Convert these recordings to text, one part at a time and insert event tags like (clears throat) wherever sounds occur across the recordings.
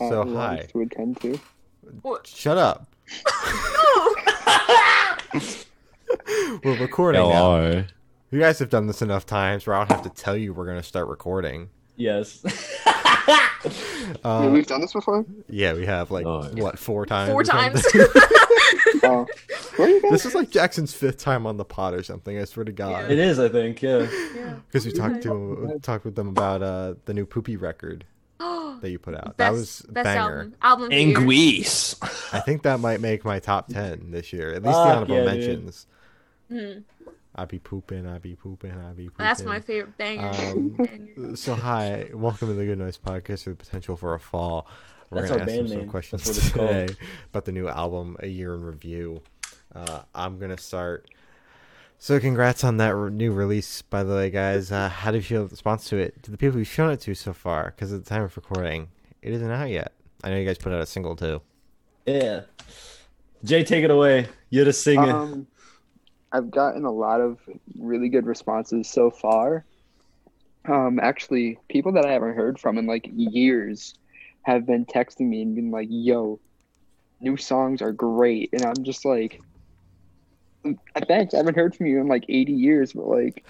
uh, So, who hi. wants to attend to. Shut up. (laughs) We're recording now. You guys have done this enough times where I don't have to tell you we're gonna start recording. Yes. (laughs) Yeah, Uh, we've done this before. yeah, we have like Oh. what four times? Four times. (laughs) Oh, where are you guys? this is like Jackson's fifth time on the pod or something. I swear to God. it is, I think. Yeah. yeah. Because we talked to talked with them about uh, the new Poopy record that you put out. that was best banger. album. Album of the year. Anguisse. I think that might make my top ten this year. At least the Fuck honorable yeah, mentions. Hmm. I be pooping, I be pooping, I be pooping. That's my favorite banger. Um, (laughs) So hi, welcome to the Good Noise Podcast with the potential for a fall. We're That's gonna our ask band some name. questions That's what it's called. about the new album, A Year in Review. Uh, I'm gonna start. So congrats on that re- new release, by the way, guys. Uh, how do you feel the response to it? To the people you've shown it to so far? Because at the time of recording, it isn't out yet. I know you guys put out a single too. Yeah. Jay, take it away. You're the singer. Um, I've gotten a lot of really good responses so far. Um, actually, people that I haven't heard from in like years have been texting me and been like, "Yo, new songs are great," and I'm just like, "Mm, "Thanks, I haven't heard from you in like 80 years, but like,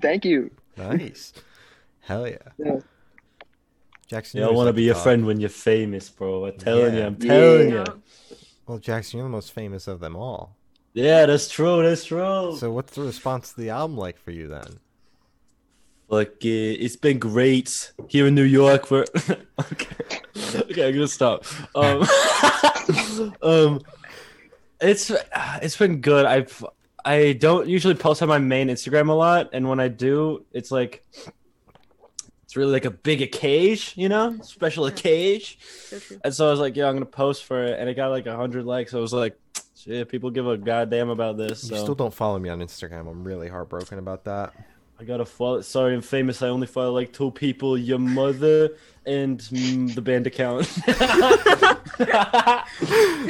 thank you." Nice, hell yeah. Yeah. Jackson, yeah, I you always want to be your friend when you're famous, bro. I'm telling Yeah. you. I'm telling Yeah. you. Well, Jackson, you're the most famous of them all. Yeah, that's true. That's true. So, what's the response to the album like for you then? Like, uh, it's been great here in New York. We're (laughs) okay. (laughs) Okay, I'm gonna stop. Um, (laughs) um, it's it's been good. I've I don't usually post on my main Instagram a lot, and when I do, it's like it's really like a big occasion, you know, special occasion. So true. And so I was like, yeah, I'm gonna post for it, and it got like hundred likes. I was like, shit, people give a goddamn about this. You still don't follow me on Instagram. I'm really heartbroken about that. I gotta follow. Sorry, I'm famous. I only follow like two people: your mother and mm, the band account. (laughs)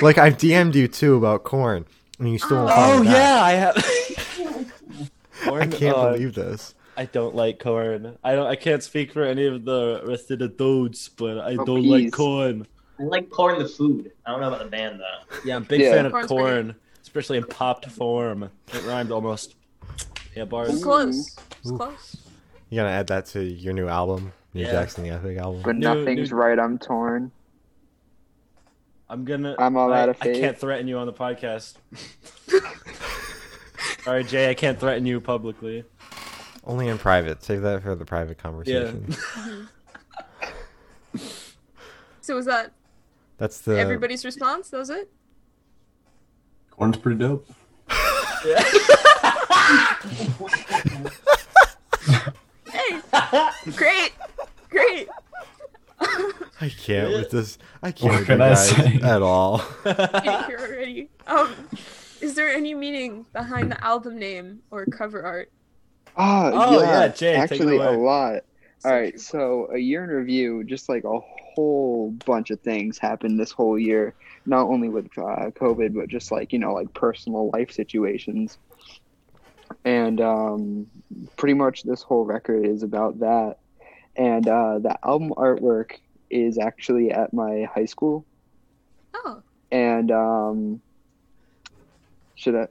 Like I've DM'd you too about corn, and you still. Won't oh me back. yeah, I have. (laughs) I can't uh, believe this. I don't like corn. I don't. I can't speak for any of the rest of the dudes, but I Oh, don't please. like corn. I like corn the food. I don't know about the band though. Yeah, I'm a big Yeah. fan of Korn's corn, especially in popped form. It rhymed almost. Yeah, It's bars. close. It's Ooh. close. You gonna add that to your new album, New Yeah. Jackson the Epic album. But New- nothing's new- right. I'm torn. I'm gonna. I'm all I, out of I can't threaten you on the podcast. (laughs) (laughs) Sorry, Jay. I can't threaten you publicly. Only in private. Save that for the private conversation. Yeah. (laughs) So was that That's the. everybody's response? That was it? Corn's pretty dope. Hey! Great! Great! I can't with this. I can't What with can I say? (laughs) at all. Getting here already. Um, is there any meaning behind the album name or cover art? Ah, Oh, yeah, yeah, Jay, take actually a lot. All right, so a year in review, just like a whole bunch of things happened this whole year. Not only with uh, COVID, but just like you know, like personal life situations. And um, pretty much this whole record is about that. And uh, the album artwork is actually at my high school. Oh, And um, should I?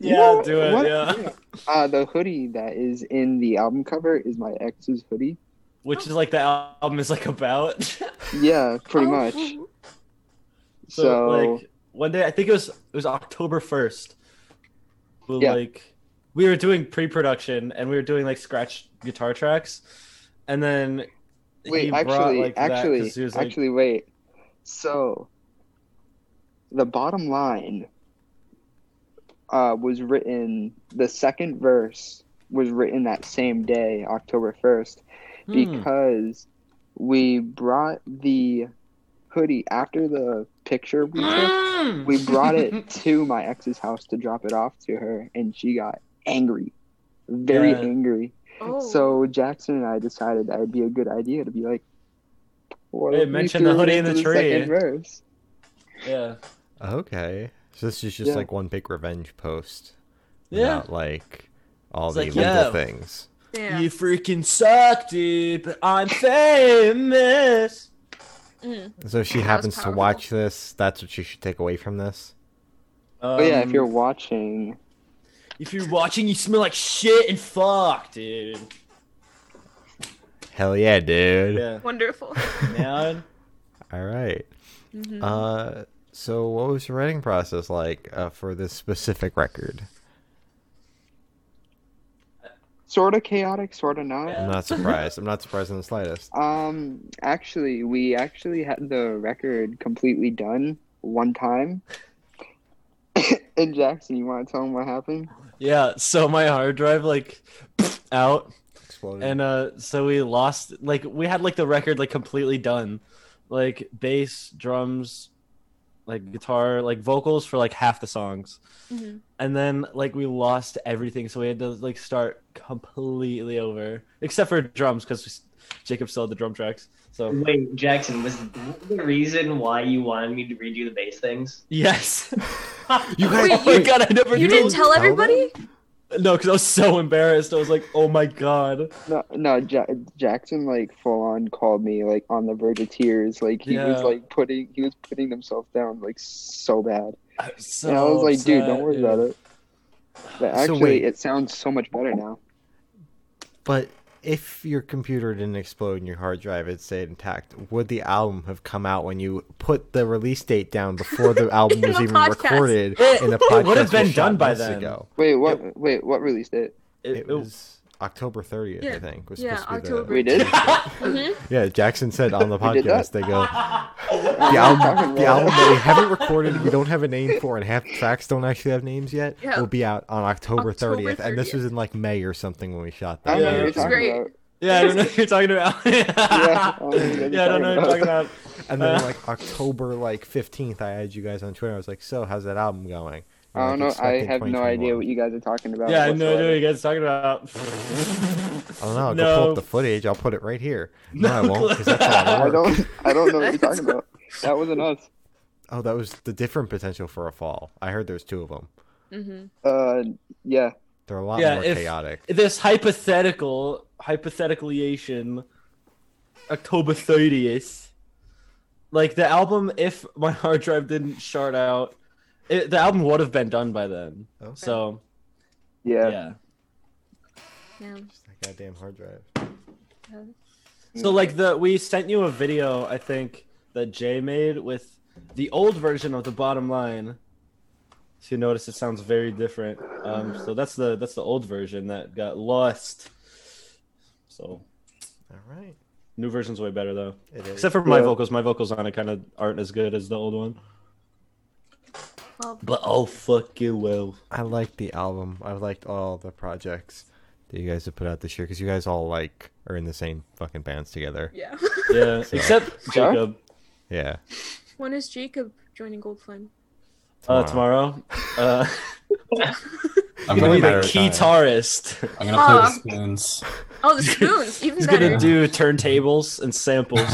You Yeah, know do it. what? Yeah. Uh, the hoodie that is in the album cover is my ex's hoodie. Which is like the album is like about. (laughs) Yeah, pretty Oh, much. cool. So, like one day, I think it was it was October first. We Yeah. like we were doing pre-production and we were doing like scratch guitar tracks, and then he wait, brought, actually, like, that 'cause actually, was, like- actually, wait. So, the bottom line uh, was written. The second verse was written that same day, October first, hmm, because we brought the hoodie after the picture we took. Mm. We brought it (laughs) to my ex's house to drop it off to her, and she got angry, very Yeah. angry. Oh. So Jackson and I decided that would be a good idea to be like, what Hey, if mention the hoodie in into the tree. verse? yeah, Okay. So this is just Yeah. like one big revenge post. Yeah. Without, like all It's the like, legal yeah. things. yeah. you freaking suck, dude. But I'm famous. Mm. So if she That happens to watch this, that's what she should take away from this. But Oh, yeah, if Um, you're watching, if you're watching, you smell like shit and fuck, dude. Hell yeah, dude. Yeah, Wonderful. man. (laughs) All right. Mhm. Uh, so what was your writing process like uh, for this specific record? sort of chaotic, sort of not. I'm not surprised. I'm not surprised in the slightest. (laughs) Um, actually, we actually had the record completely done one time. (laughs) and Jackson, you want to tell him what happened? Yeah, so my hard drive like (sniffs) out, Exploded. and uh, so we lost. Like we had like the record like completely done, like bass, drums, like guitar, like vocals for like half the songs, Mhm. and then like we lost everything, so we had to like start completely over, except for drums because Jacob still had the drum tracks. So Wait, Jackson, was that the reason why you wanted me to redo the bass things? yes, (laughs) You guys- Wait, oh my you- god, I never You didn't tell tell everybody? No, because I was so embarrassed. I was like, oh my god. No, no. Ja- Jackson like full on called me like on the verge of tears. Like he was like putting he was putting himself down like so bad. I was so and I was like, dude, don't worry dude. about it. But actually, wait. it sounds so much better now. But if your computer didn't explode and your hard drive had stayed intact, would the album have come out when you put the release date down before the (laughs) album was even podcast. recorded It- in the it podcast would have been done by months then. ago? Wait, what? Wait, what released it? It, It was October 30th, I think. Was Yeah, supposed to be October. We did. (laughs) Mhm. The... Yeah, Jackson said on the podcast, they go, (laughs) the album, the album that we haven't recorded, we don't have a name for, and half the tracks don't actually have names yet, Yeah. will be out on October, October 30th. And this was in like May or something when we shot that. Yeah, what you're it's great. about. yeah, I don't know what you're talking about. (laughs) I don't know what you're yeah, I don't know what you're talking about. And then Uh. like October like 15th, I had you guys on Twitter. I was like, so how's that album going? I don't know. I have no idea what you guys are talking about. Yeah, I have no idea what you guys are talking about. (laughs) I don't know. I'll go No. pull up the footage. I'll put it right here. (laughs) No, I won't that's a I don't. I don't know what you're talking (laughs) about. That wasn't us. Oh, that was the different potential for a fall. I heard there's two of them. Mhm. Uh, yeah. They're a lot Yeah, more if- chaotic. this hypothetical, hypotheticaliation, October 30th. Like the album, if my hard drive didn't shard out, it, the album would have been done by then. Okay. So Yeah. yeah. Yeah. Just that goddamn hard drive. So like the we sent you a video I think that Jay made with the old version of the bottom line. So you notice it sounds very different. Um, so that's the that's the old version that got lost. So All right. new version's way better though. It is. Except for my Yeah. vocals, my vocals on it kind of aren't as good as the old one. Well, But oh fuck you well. I liked the album. I liked all the projects that you guys have put out this year because you guys all like are in the same fucking bands together. yeah. Yeah, (laughs) So- except (laughs) Jacob. Yeah. when is Jacob joining Gold Flame? Uh, tomorrow. Uh, (laughs) I'm gonna gonna, be the matter of time. guitarist. I'm gonna play Aw. the spoons. Oh, the spoons, even He's better. gonna do turntables and samples.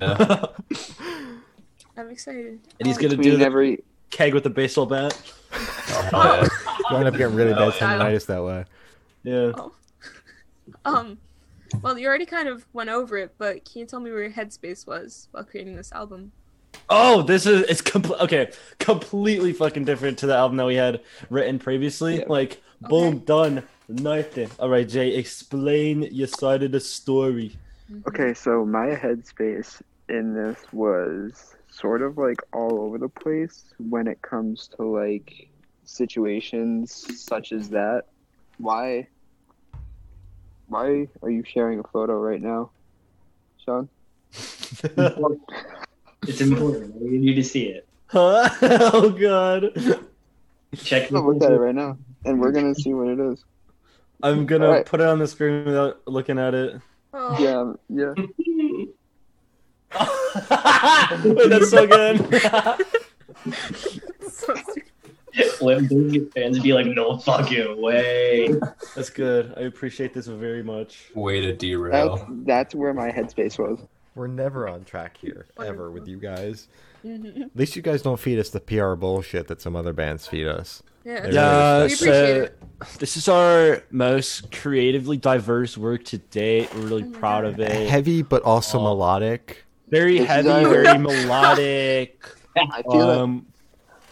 Yeah. I'm excited. And he's Oh, gonna We do the never. Keg with the baseball bat. Oh, hell yeah. (laughs) You end up getting really bad Style. tendonitis that way. Yeah. Um, well, you already kind of went over it, but can you tell me where your headspace was while creating this album? Oh, this is it's complete. Okay, completely fucking different to the album that we had written previously. Yeah. Like, boom, done, nothing. All right, Jay, explain your side of the story. Okay, so my headspace in this was sort of like all over the place when it comes to like situations such as that. Why? Why are you sharing a photo right now, Sean? (laughs) It's important. I need to see it. Huh? (laughs) oh God. Check I'm look at it right now, and we're gonna see what it is. I'm gonna Alright. put it on the screen without looking at it. Oh, Yeah, yeah. (laughs) Wait, that's so good. so stupid. Limp Bizkit fans be like, no fucking way. that's good. I appreciate this very much. Way to That's derail. that's where my headspace was. We're never on track here, ever, with you guys. Mhm. At least you guys don't feed us the PR bullshit that some other bands feed us. Yeah. Yeah, we appreciate it. this is our most creatively diverse work to date. We're really Oh proud God. of it. Heavy, but also Oh. melodic. Very This heavy, our- very (laughs) melodic. I feel Um,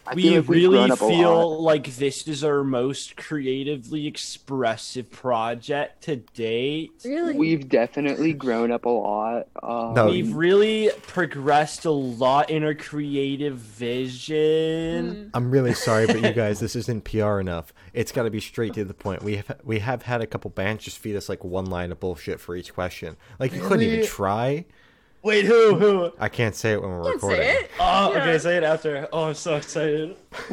I we feel really grown up a lot. feel like this is our most creatively expressive project to date. Really? we've definitely grown up a lot. Um, No, We've really progressed a lot in our creative vision. Mm. I'm really sorry, but you (laughs) guys, this isn't PR enough. It's got to be straight to the point. We have we have had a couple bands just feed us like one line of bullshit for each question. Like you couldn't even try. Wait, who? Who? I can't say it when we're Can't recording. say it. Oh, Yeah. okay, say it after. Oh, I'm so excited. (laughs)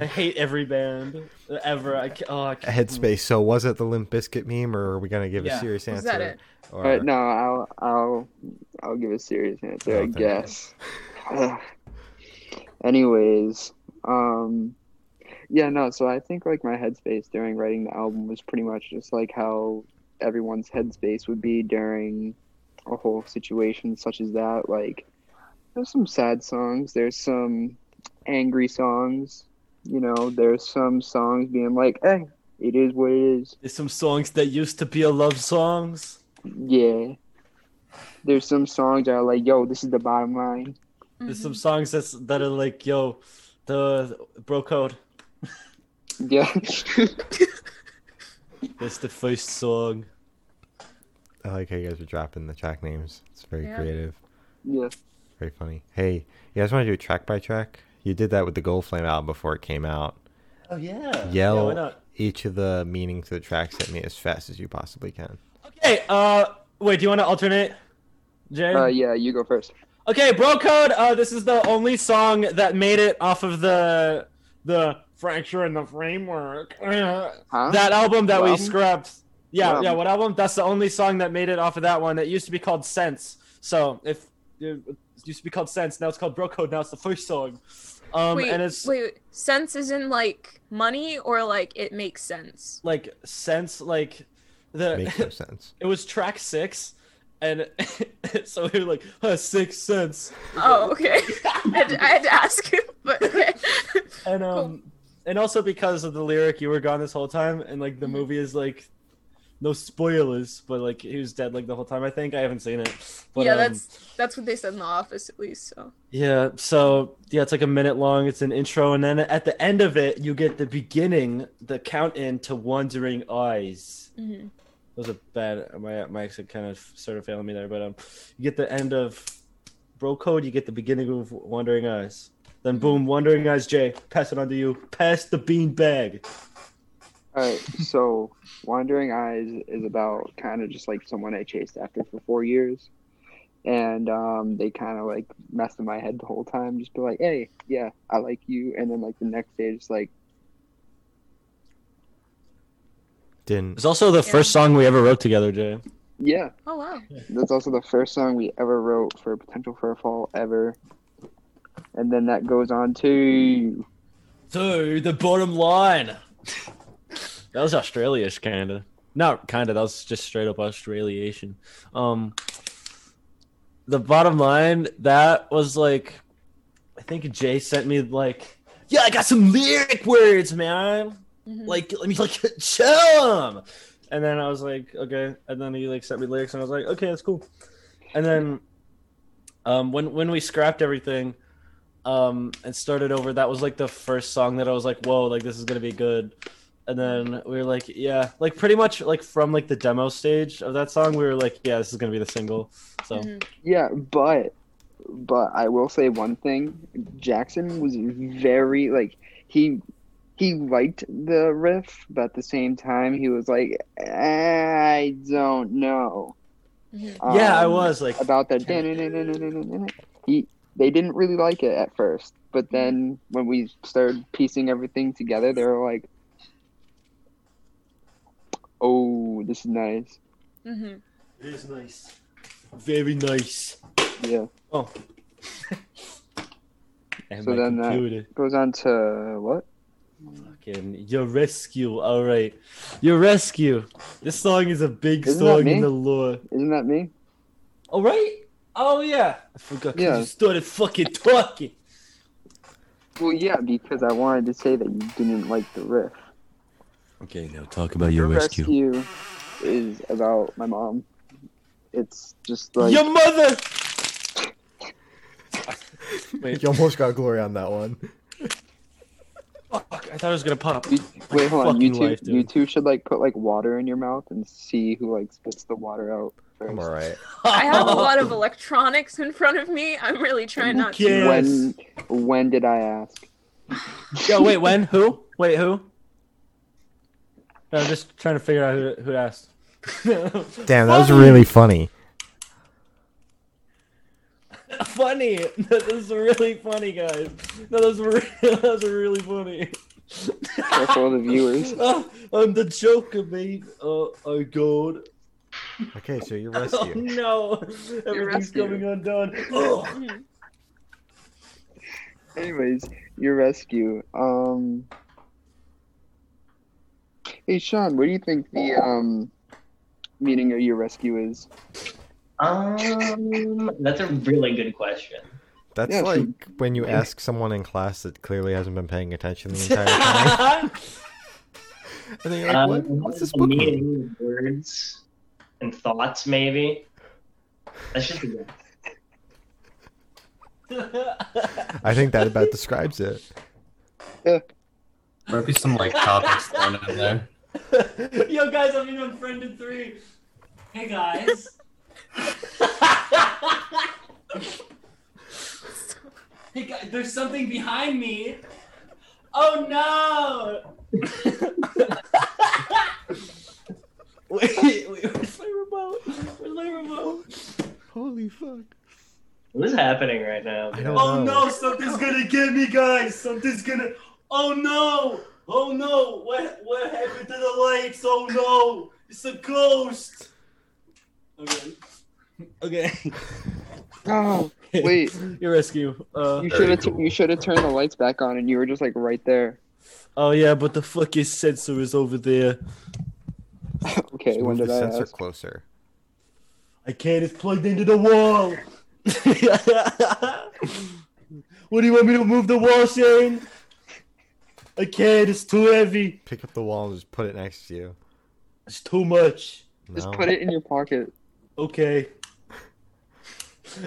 I hate every band ever. I ca- oh, I can't. Headspace. So was it the Limp Bizkit meme, or are we gonna give Yeah. a serious Was answer? that it? Or... All right, no, I'll I'll I'll give a serious answer, Oh, I guess. (sighs) Anyways, um, yeah, no. So I think like my headspace during writing the album was pretty much just like how everyone's headspace would be during a whole situation such as that. Like, there's some sad songs. There's some angry songs. You know, there's some songs being like, "Hey, it is what it is." There's some songs that used to be a love songs. Yeah. There's some songs that are like, yo, this is the bottom line. There's Mm-hmm. some songs that's that are like, yo, the bro code. Yeah. (laughs) That's the first song. I like how you guys are dropping the track names. It's very Yeah. creative, yeah. very funny. Hey, you guys want to do a track by track? You did that with the Gold Flame album before it came out. Oh yeah. Yell Yeah, why not? each of the meanings of the tracks at me as fast as you possibly can. Okay. Uh, wait. Do you want to alternate, Jay? Uh, yeah, you go first. Okay, Bro Code. Uh, this is the only song that made it off of the the Fracture in the Framework. Uh, Huh? that album that What we album? Scrubbed. Yeah, What yeah. album? What album? That's the only song that made it off of that one. It used to be called Sense. So if it used to be called Sense, now it's called Bro Code. Now it's the first song. Um, wait, and it's wait, wait. Sense is in like money or like it makes sense. like Sense, like the Makes no (laughs) sense. it was track six, and (laughs) so we were like, huh, six cents. Oh, okay. (laughs) I, had to, I had to ask you, but okay. and um and also because of the lyric you were gone this whole time and like the Mm-hmm. movie is like no spoilers but like he was dead like the whole time. I think i haven't seen it but, yeah, um, that's that's what they said in the office at least. So. Yeah so yeah it's like a minute long. It's an intro and then at the end of it you get the beginning the count in to wandering eyes. Mhm. that was a bad my my accent kind of sort of failing me there but um you get the end of bro code you get the beginning of wandering eyes. Then boom wandering eyes jay pass it on to you. Pass the bean bag All right. So, Wandering Eyes is about kind of just like someone I chased after for four years. And um, they kind of like messed in my head the whole time. Just be like, hey, yeah, I like you. And then like the next day, just like, Didn't It's also the Yeah. first song we ever wrote together, Jay. yeah. Oh wow. That's also the first song we ever wrote for Potential for a Fall ever. And then that goes on to So the bottom line. That was Australia-ish, kinda. Not kinda. That was just straight up Australiation. Um, the bottom line that was like, I think Jay sent me like, yeah, I got some lyric words, man. Mhm. Like, let me like (laughs) chum. And then I was like, okay. And then he like sent me lyrics, and I was like, okay, that's cool. And then, um, when when we scrapped everything, um, and started over, that was like the first song that I was like, whoa, like this is gonna be good. And then we were like, yeah, like pretty much like from like the demo stage of that song, we were like, yeah, this is gonna be the single. So Mhm. Yeah, but but I will say one thing. Jackson was very like he he liked the riff, but at the same time he was like, I don't know. Mhm. yeah, I um, was like, about that. (laughs) He they didn't really like it at first, but then when we started piecing everything together, they were like, "Oh, this is nice." Mhm. it is nice, very nice. Yeah. Oh. (laughs) So my then that- Goes on to what? Fucking your rescue. All right, your rescue. This song is a big Isn't song in the lore. Isn't that me? All right. Oh yeah. I forgot. Yeah. you started fucking talking. Well, yeah, because I wanted to say that you didn't like the riff. Okay, now talk about Your rescue rescue is about my mom. It's just like Your mother. Wait, (laughs) You almost got glory on that one. fuck! I thought it was gonna pop. you, wait, hold on. You two, life, you two should like put like water in your mouth and see who like spits the water out first. I'm alright. I have a lot of (laughs) electronics in front of me. I'm really trying not to. Yes. When when did I ask? Yo, wait, when? Who? Wait, who? No, I'm just trying to figure out who, who asked. (laughs) Damn, that was really funny. funny. (laughs) That was really funny, guys. That was really, (laughs) that was really funny. That's all the viewers. oh, I'm the Joker, babe. Oh, oh God. Okay, so your Oh rescue. no, everything's coming undone. Oh. Anyways, your rescue. Um. Hey Sean, what do you think the um meaning of your rescue is? Um, that's a really good question. That's Yeah, like so- when you ask someone in class that clearly hasn't been paying attention the entire (laughs) time. (laughs) and then you're like, what? Um, What's this book mean? meaning of words and thoughts, maybe. That's just a guess. (laughs) I think that about describes it. Might be some like topics thrown in there. (laughs) Yo, guys, I'm in Unfriended 3. Hey, guys. (laughs) hey, guys, there's something behind me. Oh, no. (laughs) wait, wait, where's my remote? Where's my remote? Holy fuck. What is happening right now? I don't Oh, know. no, something's gonna get me, guys. Something's gonna. Oh, no. Oh, no. What, what happened to the lights? Oh, no. It's a ghost. Okay. Okay. (laughs) Oh, wait. (laughs) Your rescue. Uh, You Very should have cool. you should have turned the lights back on, and you were just like right there. oh yeah, but the fucking sensor is over there. (laughs) okay, Just when move did the I sensor ask? closer. I can't. It's plugged into the wall. what do you want me to move the wall, Shane? I can't. It's too heavy. Pick up the wall and just put it next to you. It's too much. Just put it in your pocket. Okay.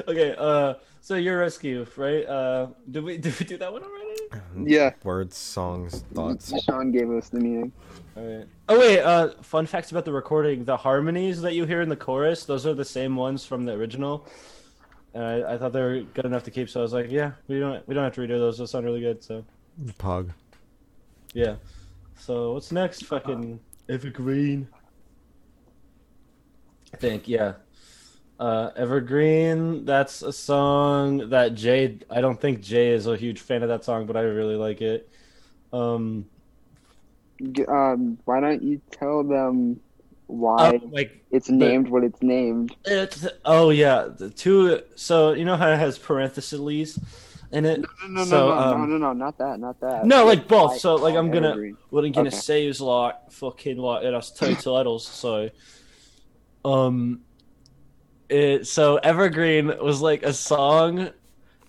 okay. Uh. So your rescue, right? Uh. Did we (laughs) did we do that one already? Yeah. Words, songs, thoughts. Sean gave us the meaning. All right. Oh wait. Uh. Fun facts about the recording: the harmonies that you hear in the chorus, those are the same ones from the original. And I, I thought they were good enough to keep, so I was like, yeah, we don't we don't have to redo those. Those sound really good. So Pug. Yeah. So what's next? Fucking Evergreen. I think yeah. Uh, Evergreen. That's a song that Jay. I don't think Jay is a huge fan of that song, but I really like it. Um. Um, why don't you tell them why oh, like it's named what it's named? It's, oh yeah, the two. So you know how it has parentheses in it. No, no, So, no, no, um, no, no, no, not that, not that. No, like both. Why- So like I'm gonna Evergreen? what I'm gonna Okay. say is like fucking like it has two titles. So, um, it so Evergreen was like a song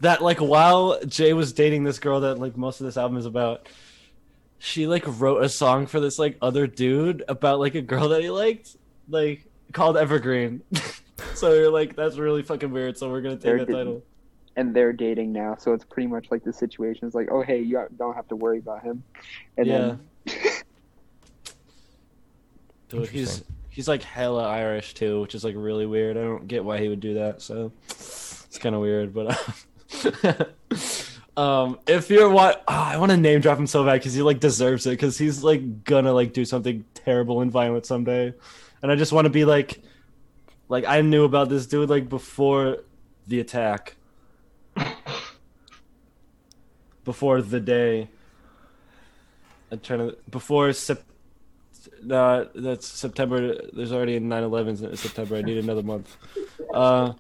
that like while Jay was dating this girl that like most of this album is about. She like wrote a song for this like other dude about like a girl that he liked, like called Evergreen. (laughs) so you're like, that's really fucking weird. So we're gonna take They're that title. And they're dating now, so it's pretty much like the situation is like, oh hey, you don't have to worry about him. And Yeah. then (laughs) Dude, he's he's like hella Irish too, which is like really weird. I don't get why he would do that. So it's kind of weird, but (laughs) um, if you're what I want to name drop him so bad because he like deserves it because he's like gonna like do something terrible and violent someday, and I just want to be like, like I knew about this dude like before the attack, before the day. I'm trying to before Sep- no, that's September. There's already 9/11 in September. I need another month. Uh,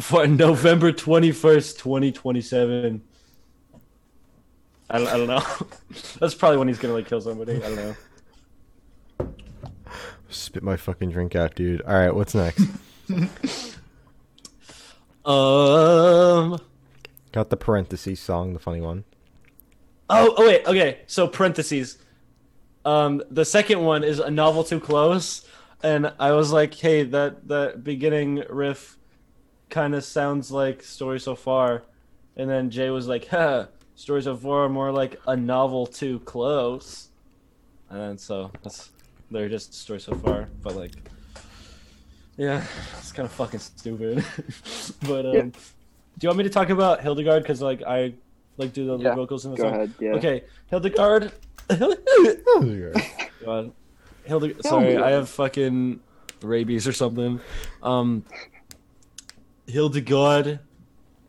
for (laughs) November 21st, 2027. I don't, I don't know. (laughs) That's probably when he's gonna like kill somebody. I don't know. Spit my fucking drink out, dude. All right, what's next? (laughs) Um. Got the parentheses song, the funny one. Oh, oh wait. Okay. So parentheses. Um, the second one is a novel too close. and I was like, "Hey, that that beginning riff kind of sounds like Story So Far," and then Jay was like, "Huh, Story So Far more like a novel too close," and so that's they're just Story So Far, but like, yeah, it's kind of fucking stupid. (laughs) but um, Yeah. do you want me to talk about Hildegard? Because like I like do the Yeah, vocals in the Go song. ahead. Yeah. Okay, Hildegard. (laughs) God. Hilde- sorry, Hildegard. I have fucking rabies or something. Um, Hildegard,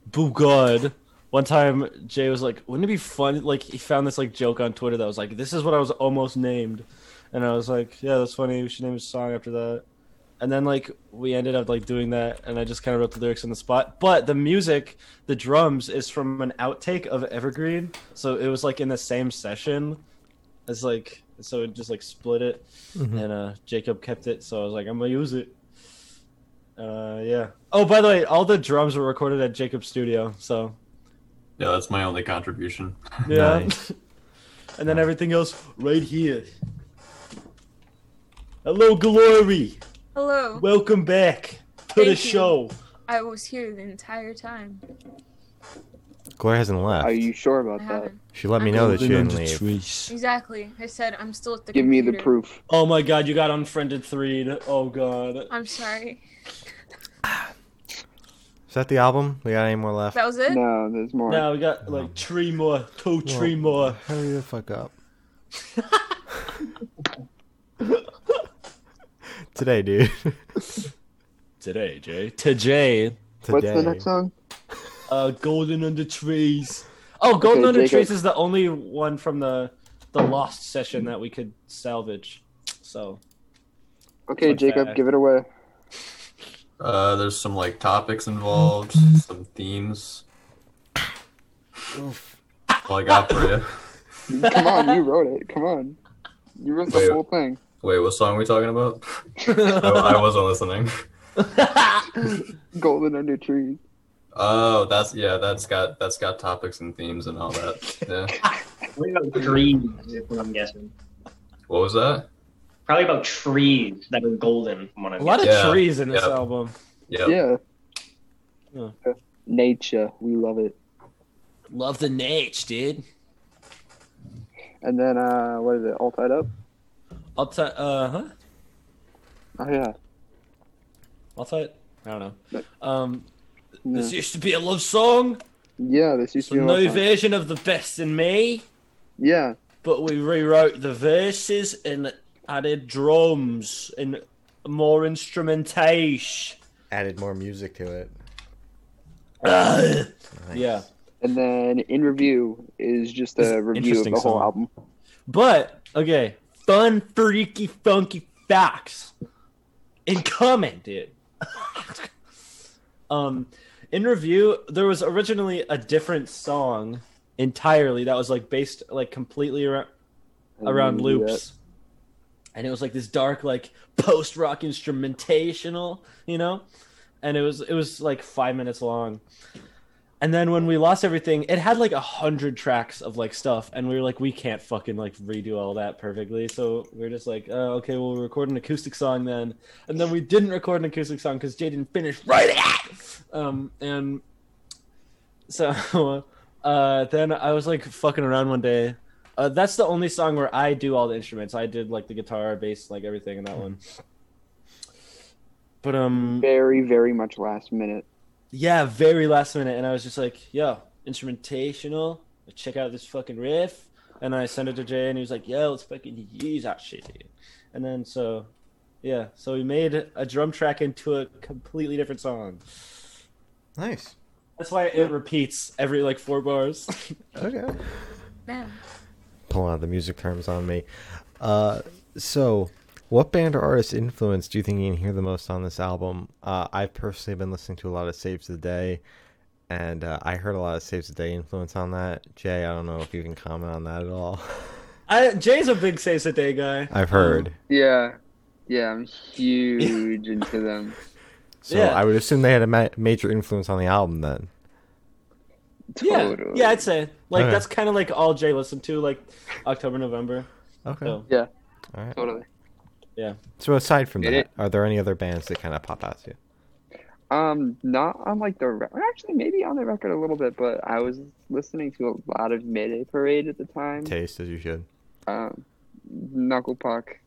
Bugard. One time, Jay was like, "Wouldn't it be fun?" Like, he found this like joke on Twitter that was like, "This is what I was almost named," and I was like, "Yeah, that's funny. We should name a song after that." And then like we ended up like doing that, and I just kind of wrote the lyrics on the spot. But the music, the drums, is from an outtake of Evergreen, so it was like in the same session. It's like so it just like split it, Mhm. and uh Jacob kept it. So I was like, I'm gonna use it. Uh, yeah. Oh, by the way, all the drums were recorded at Jacob's studio. So Yeah, that's my only contribution. (laughs) yeah. Nice. (laughs) and then everything else right here. Hello, Glory. Hello. Welcome back to Thank the you. show. I was here the entire time. Claire hasn't left. Are you sure about I that? haven't. She let me know that she didn't leave. Exactly. I said I'm still at the Give me the computer. proof. Oh my god, you got unfriended three. Oh god. I'm sorry. Is that the album? We got any more left? That was it? No, there's more. Now we got like three more, two, three more. Hurry the fuck up. (laughs) Today, dude. (laughs) Today, Jay. Today. Today. What's the next song? Uh, Golden Under Trees. Oh, Golden Okay, Under Jacob. Trees is the only one from the the Lost session that we could salvage. So Okay, Fun Jacob, fact. give it away. Uh, there's some like topics involved, some themes. All I got for you. Come on, you wrote it. Come on. You wrote the whole thing. Wait, what song are we talking about? (laughs) I, I wasn't listening. (laughs) Golden under trees. Oh, that's yeah. That's got that's got topics and themes and all that. Yeah. (laughs) Probably about trees, is what I'm guessing. What was that? Probably about trees that are golden, from what I'm a lot of Yeah, trees in this yeah. album. Yeah. Yeah. Yeah. Nature. We love it. Love the Nate, dude. And then, uh, what is it? All tied up? I'll tell. Uh huh. Oh, yeah. I'll tell. It. I don't know. Um, Yeah, this used to be a love song. yeah this used It's to be a new version of the Best in Me. Yeah. but we rewrote the verses and added drums and more instrumentation. Added more music to it. (coughs) Ugh. Nice. Yeah, And then in review is just a review of interesting the whole song. album. but okay, fun, freaky, funky facts and comment, dude. (laughs) um, in review, there was originally a different song entirely that was like based like completely around around we loops. And it was like this dark, like post rock instrumentational, you know? And it was it was like five minutes long. And then when we lost everything, it had like a hundred tracks of like stuff, and we were like, we can't fucking like redo all that perfectly. So we are just like, oh, okay, we'll record an acoustic song then. And then we didn't record an acoustic song because Jay didn't finish writing it. Um, and so (laughs) uh, then I was like fucking around one day. Uh, that's the only song where I do all the instruments. I did like the guitar, bass, like everything in that one. But um, Very, very much last minute. Yeah, very last minute, and I was just like, "Yo, instrumentational. Check out this fucking riff." And I sent it to Jay, and he was like, "Yo, let's fucking use that shit." Dude. And then so, yeah, so we made a drum track into a completely different song. Nice. That's why it repeats every like four bars. (laughs) Okay. Man. Pulling out the music terms on me. Uh, so, what band or artist influence do you think you can hear the most on this album? Uh, I've personally been listening to a lot of Saves the Day, and uh, I heard a lot of Saves the Day influence on that. Jay, I don't know if you can comment on that at all. (laughs) I, Jay's a big Saves the Day guy. I've heard. Yeah. Yeah, I'm huge (laughs) into them. So Yeah. I would assume they had a ma- major influence on the album then. Yeah, yeah, I'd say like Okay. that's kind of like all Jay listened to, like October, November. Okay. So Yeah, All right. totally. So aside from Did that, it- are there any other bands that kind of pop out to you? Um, not on like the re- actually maybe on the record a little bit, but I was listening to a lot of Mayday Parade at the time. Taste as you should. Um, Knuckle Puck.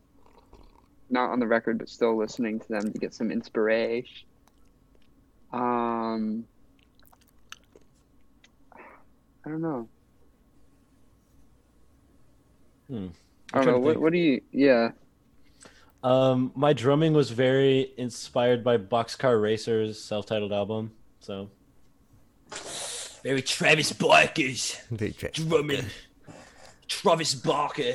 Not on the record, but still listening to them to get some inspiration. Um, I don't know. Hmm. I I'm don't know. What, what do you? Yeah. Um, my drumming was very inspired by Boxcar Racer's self-titled album. So very Travis Barker's They tra- drumming. Travis Barker.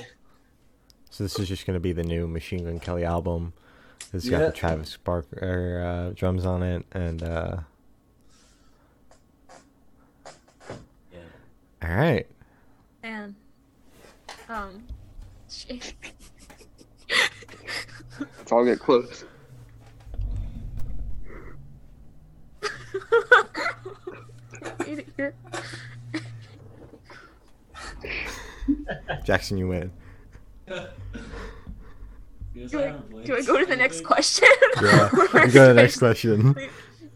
So this is just going to be the new Machine Gun Kelly album. It's got the Travis Barker uh, drums on it, and uh, Yeah. all right. And um, shit. Let's all get close. (laughs) Jackson, you win. Do I, do I go to the next (laughs) question? Yeah. (laughs) Or You go to the next question.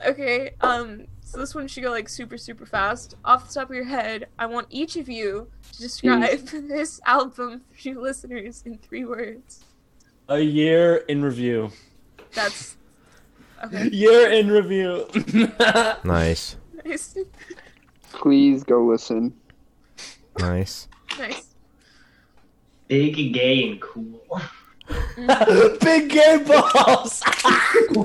Okay, um, so this one should go like super, super fast. Off the top of your head, I want each of you to describe this album for you listeners in three words. A year in review. That's okay. Year in review. (laughs) Nice, Nice, Please go listen. nice. nice. Big, gay, and cool. (laughs) Big gay balls. (laughs)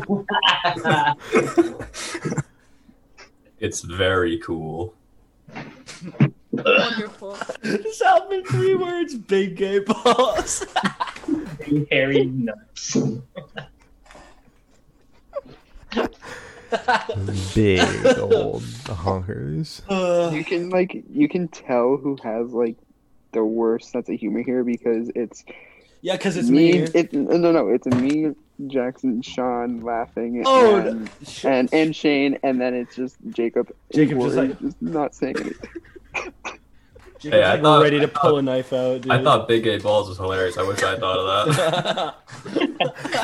It's very cool. Wonderful. this album in three words. Big gay balls. Big hairy nuts. Big old honkers. Uh, You can like you can tell who has like the worst sense of humor here because it's yeah, because it's me. me. It no no no. It's me, Jackson, Sean laughing, Oh, and, and and Shane, and then it's just Jacob. Jacob just like- just not saying anything. (laughs) Jacob's Hey, I like thought- ready to I pull thought- a knife out. Dude. I thought Big Gay Balls was hilarious. I wish I had thought of that.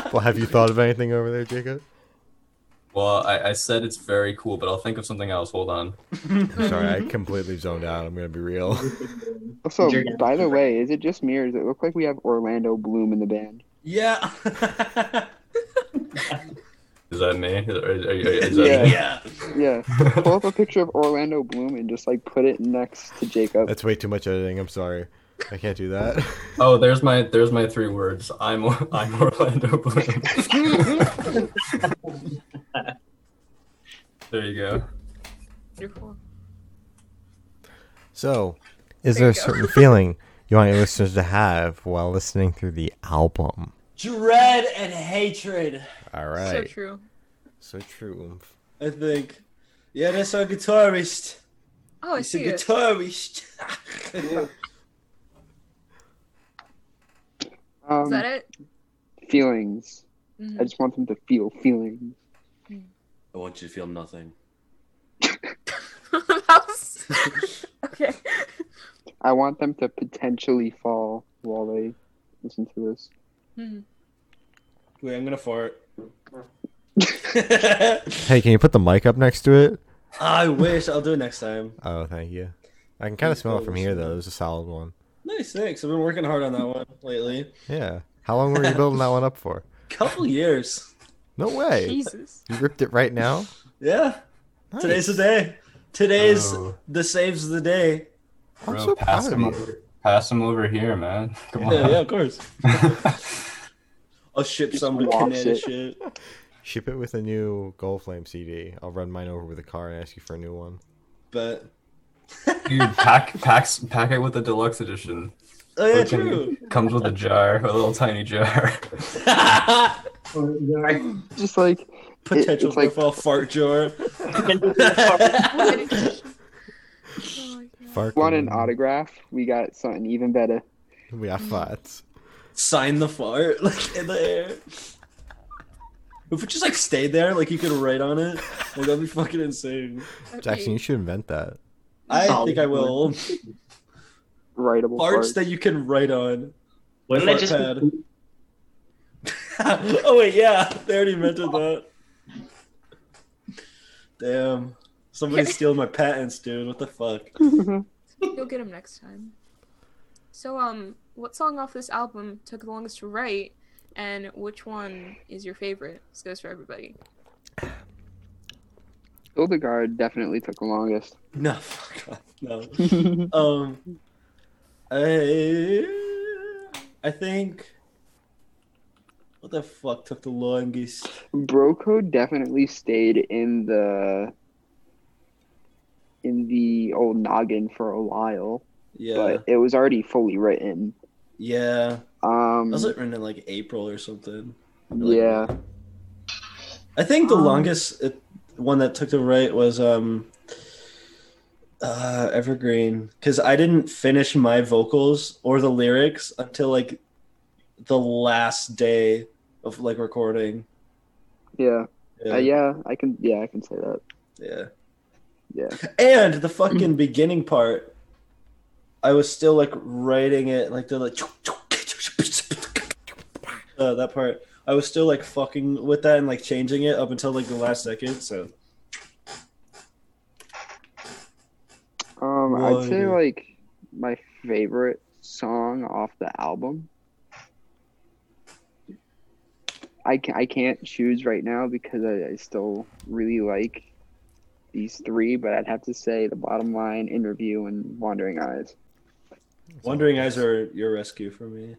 (laughs) Well, have you thought of anything over there, Jacob? well, I, I said it's very cool, but I'll think of something else. Hold on. I'm sorry, I completely zoned out. I'm gonna be real. (laughs) Also, by the way, is it just me or does it look like we have Orlando Bloom in the band? yeah. (laughs) Is that me? Is, are- are- is that Yeah. me? yeah. Yeah. (laughs) Pull up a picture of Orlando Bloom and just like put it next to Jacob. That's way too much editing. I'm sorry. I can't do that. (laughs) Oh, there's my there's my three words. I'm (laughs) I'm Orlando Bloom. there you go. Wonderful. So, is There there a certain feeling you want your listeners to have while listening through the album? Dread and hatred. All So true. So true. I think. Yeah, that's our guitarist. Oh, I He's a see it. guitarist. (laughs) Um, Is that it? Feelings. Mhm. I just want them to feel feelings. I want you to feel nothing. (laughs) Was- (laughs) okay. I want them to potentially fall while they listen to this. Mhm. Wait, I'm gonna fart. (laughs) Hey, can you put the mic up next to it? I wish. I'll do it next time. (laughs) Oh, thank you. I can kind of smell it from here, though. It was a solid one. Nice, thanks. I've been working hard on that one lately. Yeah. How long were you building that one up for? (laughs) Couple years. No way. Jesus. You ripped it right now? Yeah. Nice. Today's the day. Today's Oh. the saves the day. I'm so pass proud of him you. over. Pass him over here, man. Come on. Yeah, yeah, of course. I'll ship Just some to wash Connecticut. (laughs) Ship it with a new Gold Flame CD. I'll run mine over with a car and ask you for a new one. But (laughs) Dude, pack packs pack it with the deluxe edition. oh yeah, true. Comes with a jar, a little tiny jar. (laughs) Just like Potential it's like- profile fart jar. Fark want an autograph? We got something even better. We got flats. Sign the fart (laughs) like in the air. If it just like stayed there, like you could write on it, like that'd be fucking insane. Jackson, you should invent that. I Solid think I will. Writable Farts parts. that you can write on. Wouldn't that Fart just pad. be (laughs) oh wait, yeah, they already invented that. Damn, somebody's (laughs) stealing my patents, dude. What the fuck? You'll get them next time. So, um, what song off this album took the longest to write, and which one is your favorite? This goes for everybody. (sighs) Hildegard definitely took the longest. No, (laughs) fuck off. No. (laughs) um, I, I think. What the fuck took the longest? Bro Code definitely stayed in the in the old noggin for a while, Yeah, but it was already fully written. yeah. Um, Was it written in like April or something? Yeah, I think the Um, longest it, one that took to write was um uh Evergreen because I didn't finish my vocals or the lyrics until like the last day of like recording. yeah, Yeah, Uh, yeah. I can, yeah, I can say that. yeah. Yeah. And the fucking (clears throat) beginning part, I was still like writing it like the like uh, that part. I was still like fucking with that and like changing it up until like the last second. So Um, I'd say like my favorite song off the album. I can I can't choose right now because I, I still really like these three, but I'd have to say the bottom line, interview, and Wandering Eyes. Wandering Eyes are your rescue for me.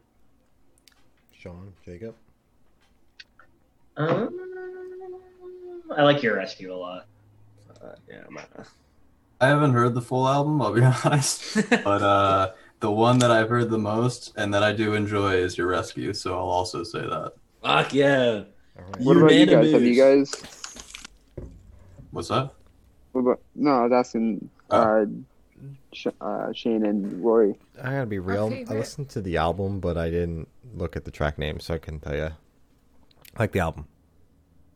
Sean, Jacob. Um, I like your rescue a lot. Uh, yeah, I'm I haven't heard the full album, I'll be (laughs) honest. But uh, the one that I've heard the most and that I do enjoy is Your Rescue, so I'll also say that. Fuck yeah. All right. What about you guys? Have you guys? What's that? What about, no, I was asking uh, Sh- uh, Shane and Rory. I gotta be real. I listened to the album, but I didn't look at the track name, so I couldn't tell you. I like the album.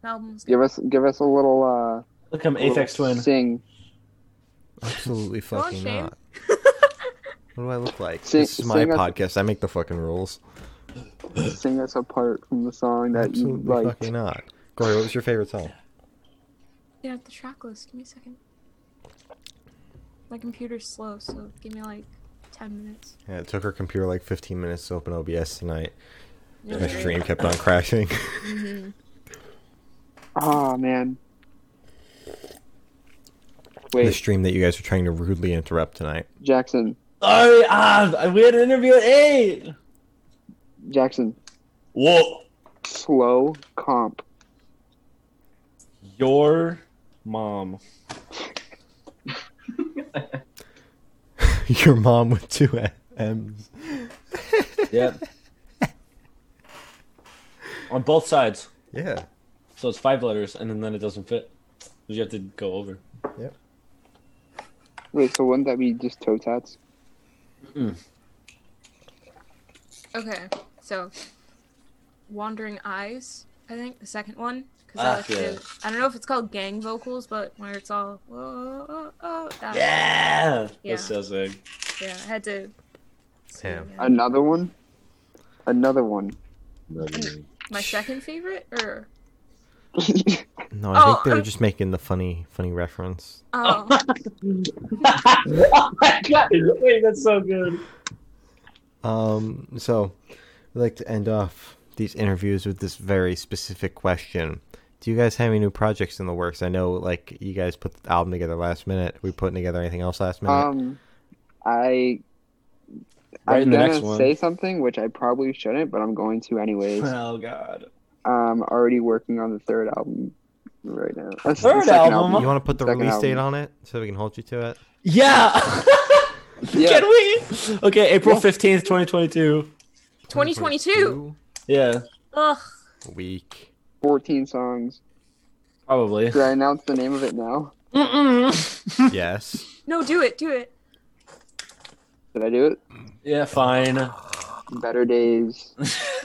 Albums. Give us give us a little uh, Look, I'm a little Aphex Twin. Sing. Absolutely Go on, fucking Shane. not. (laughs) What do I look like? Sing- this is my sing us- podcast. I make the fucking rules. Sing us a part from the song that you Absolutely like. fucking not. Corey, what was your favorite song? Yeah, the track list. Give me a second. My computer's slow, so give me like ten minutes. Yeah, it took her computer like 15 minutes to open OBS tonight. Yeah, My stream kept on crashing. (laughs) hmm Oh man. Wait. the stream that you guys are trying to rudely interrupt tonight. Jackson. Sorry, ah, we had an interview at eight. Jackson. Whoa. Slow comp. Your mom. (laughs) Your mom with two M's. Yep. On both sides. Yeah. So it's five letters, and then, then it doesn't fit. You have to go over. Yeah. Wait, so wouldn't that be just toe tats? Mm-hmm. Okay, so Wandering Eyes, I think the second one. Cause Ah, I, yeah. I don't know if it's called gang vocals, but where it's all whoa, oh, oh, that, Yeah. Yeah. That's so sick. yeah, I had to. Damn. sing it. Another one? Another one. My second favorite, or No, I Oh, think they were I'm- just making the funny, funny reference. oh, oh my god! Wait, that's so good. Um, so we like to end off these interviews with this very specific question. Do you guys have any new projects in the works? I know, like, you guys put the album together last minute. we putting together anything else last minute? um, I right I'm the gonna say something which I probably shouldn't, but I'm going to anyways. (laughs) Oh God. I'm already working on the third album right now. That's Third the second album? you want to put the second release date on it so we can hold you to it? Yeah. Yeah. (laughs) Can we? Okay, April fifteenth, twenty twenty two. 2022. Yeah, Ugh. Week. 14 songs. probably. Did I announce the name of it now? Mm-mm. (laughs) Yes. No, do it, do it. Did I do it? yeah, fine. Better Days. (laughs)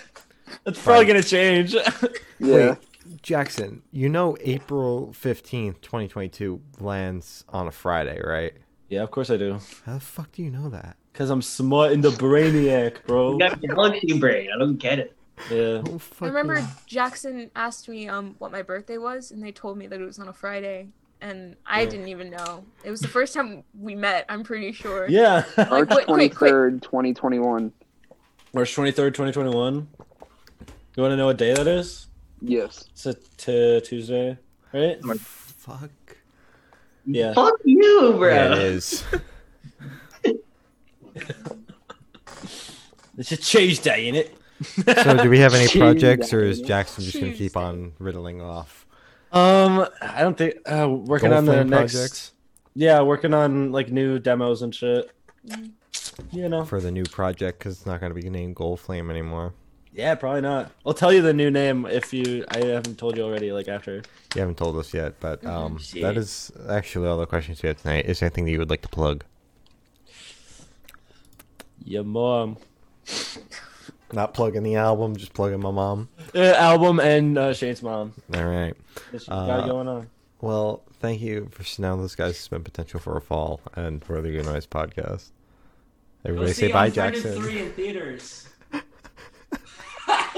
It's probably gonna change. (laughs) Yeah. Wait, Jackson, you know April 15th, 2022 lands on a Friday, right? yeah, of course I do. How the fuck do you know that? Cause I'm smart in the brainiac, bro. You got galaxy brain. I don't get it. Yeah. Oh, I remember fucking- Jackson asked me um what my birthday was, and they told me that it was on a Friday, and I Yeah. didn't even know. It was the first time we met. I'm pretty sure. Yeah. Like, (laughs) March wait, twenty wait, wait. third, twenty twenty one. March 23rd, 2021. You want to know what day that is? Yes. It's a t- Tuesday, right? Fuck. Yeah. Fuck you, bro. Yeah, it (laughs) is. (laughs) It's a Tuesday, innit? So, do we have any (laughs) projects, or is Jackson just gonna keep on riddling off? Um, I don't think. Uh, working Goal on the next. projects? Yeah, working on like new demos and shit. Mhm. You know. for the new project because it's not going to be named Gold Flame anymore. Yeah, probably not. I'll tell you the new name if you. I haven't told you already. Like after. You haven't told us yet, but um, Shit. that is actually all the questions we have tonight. Is there anything that you would like to plug? Your mom. Not plugging the album, just plugging my mom. Yeah, album and uh, Shane's mom. All right. Got uh, going on? Well, thank you for now. This guy's spent potential for a fall and for the Good podcast. Everybody say bye, Jackson. Three in theaters. (laughs)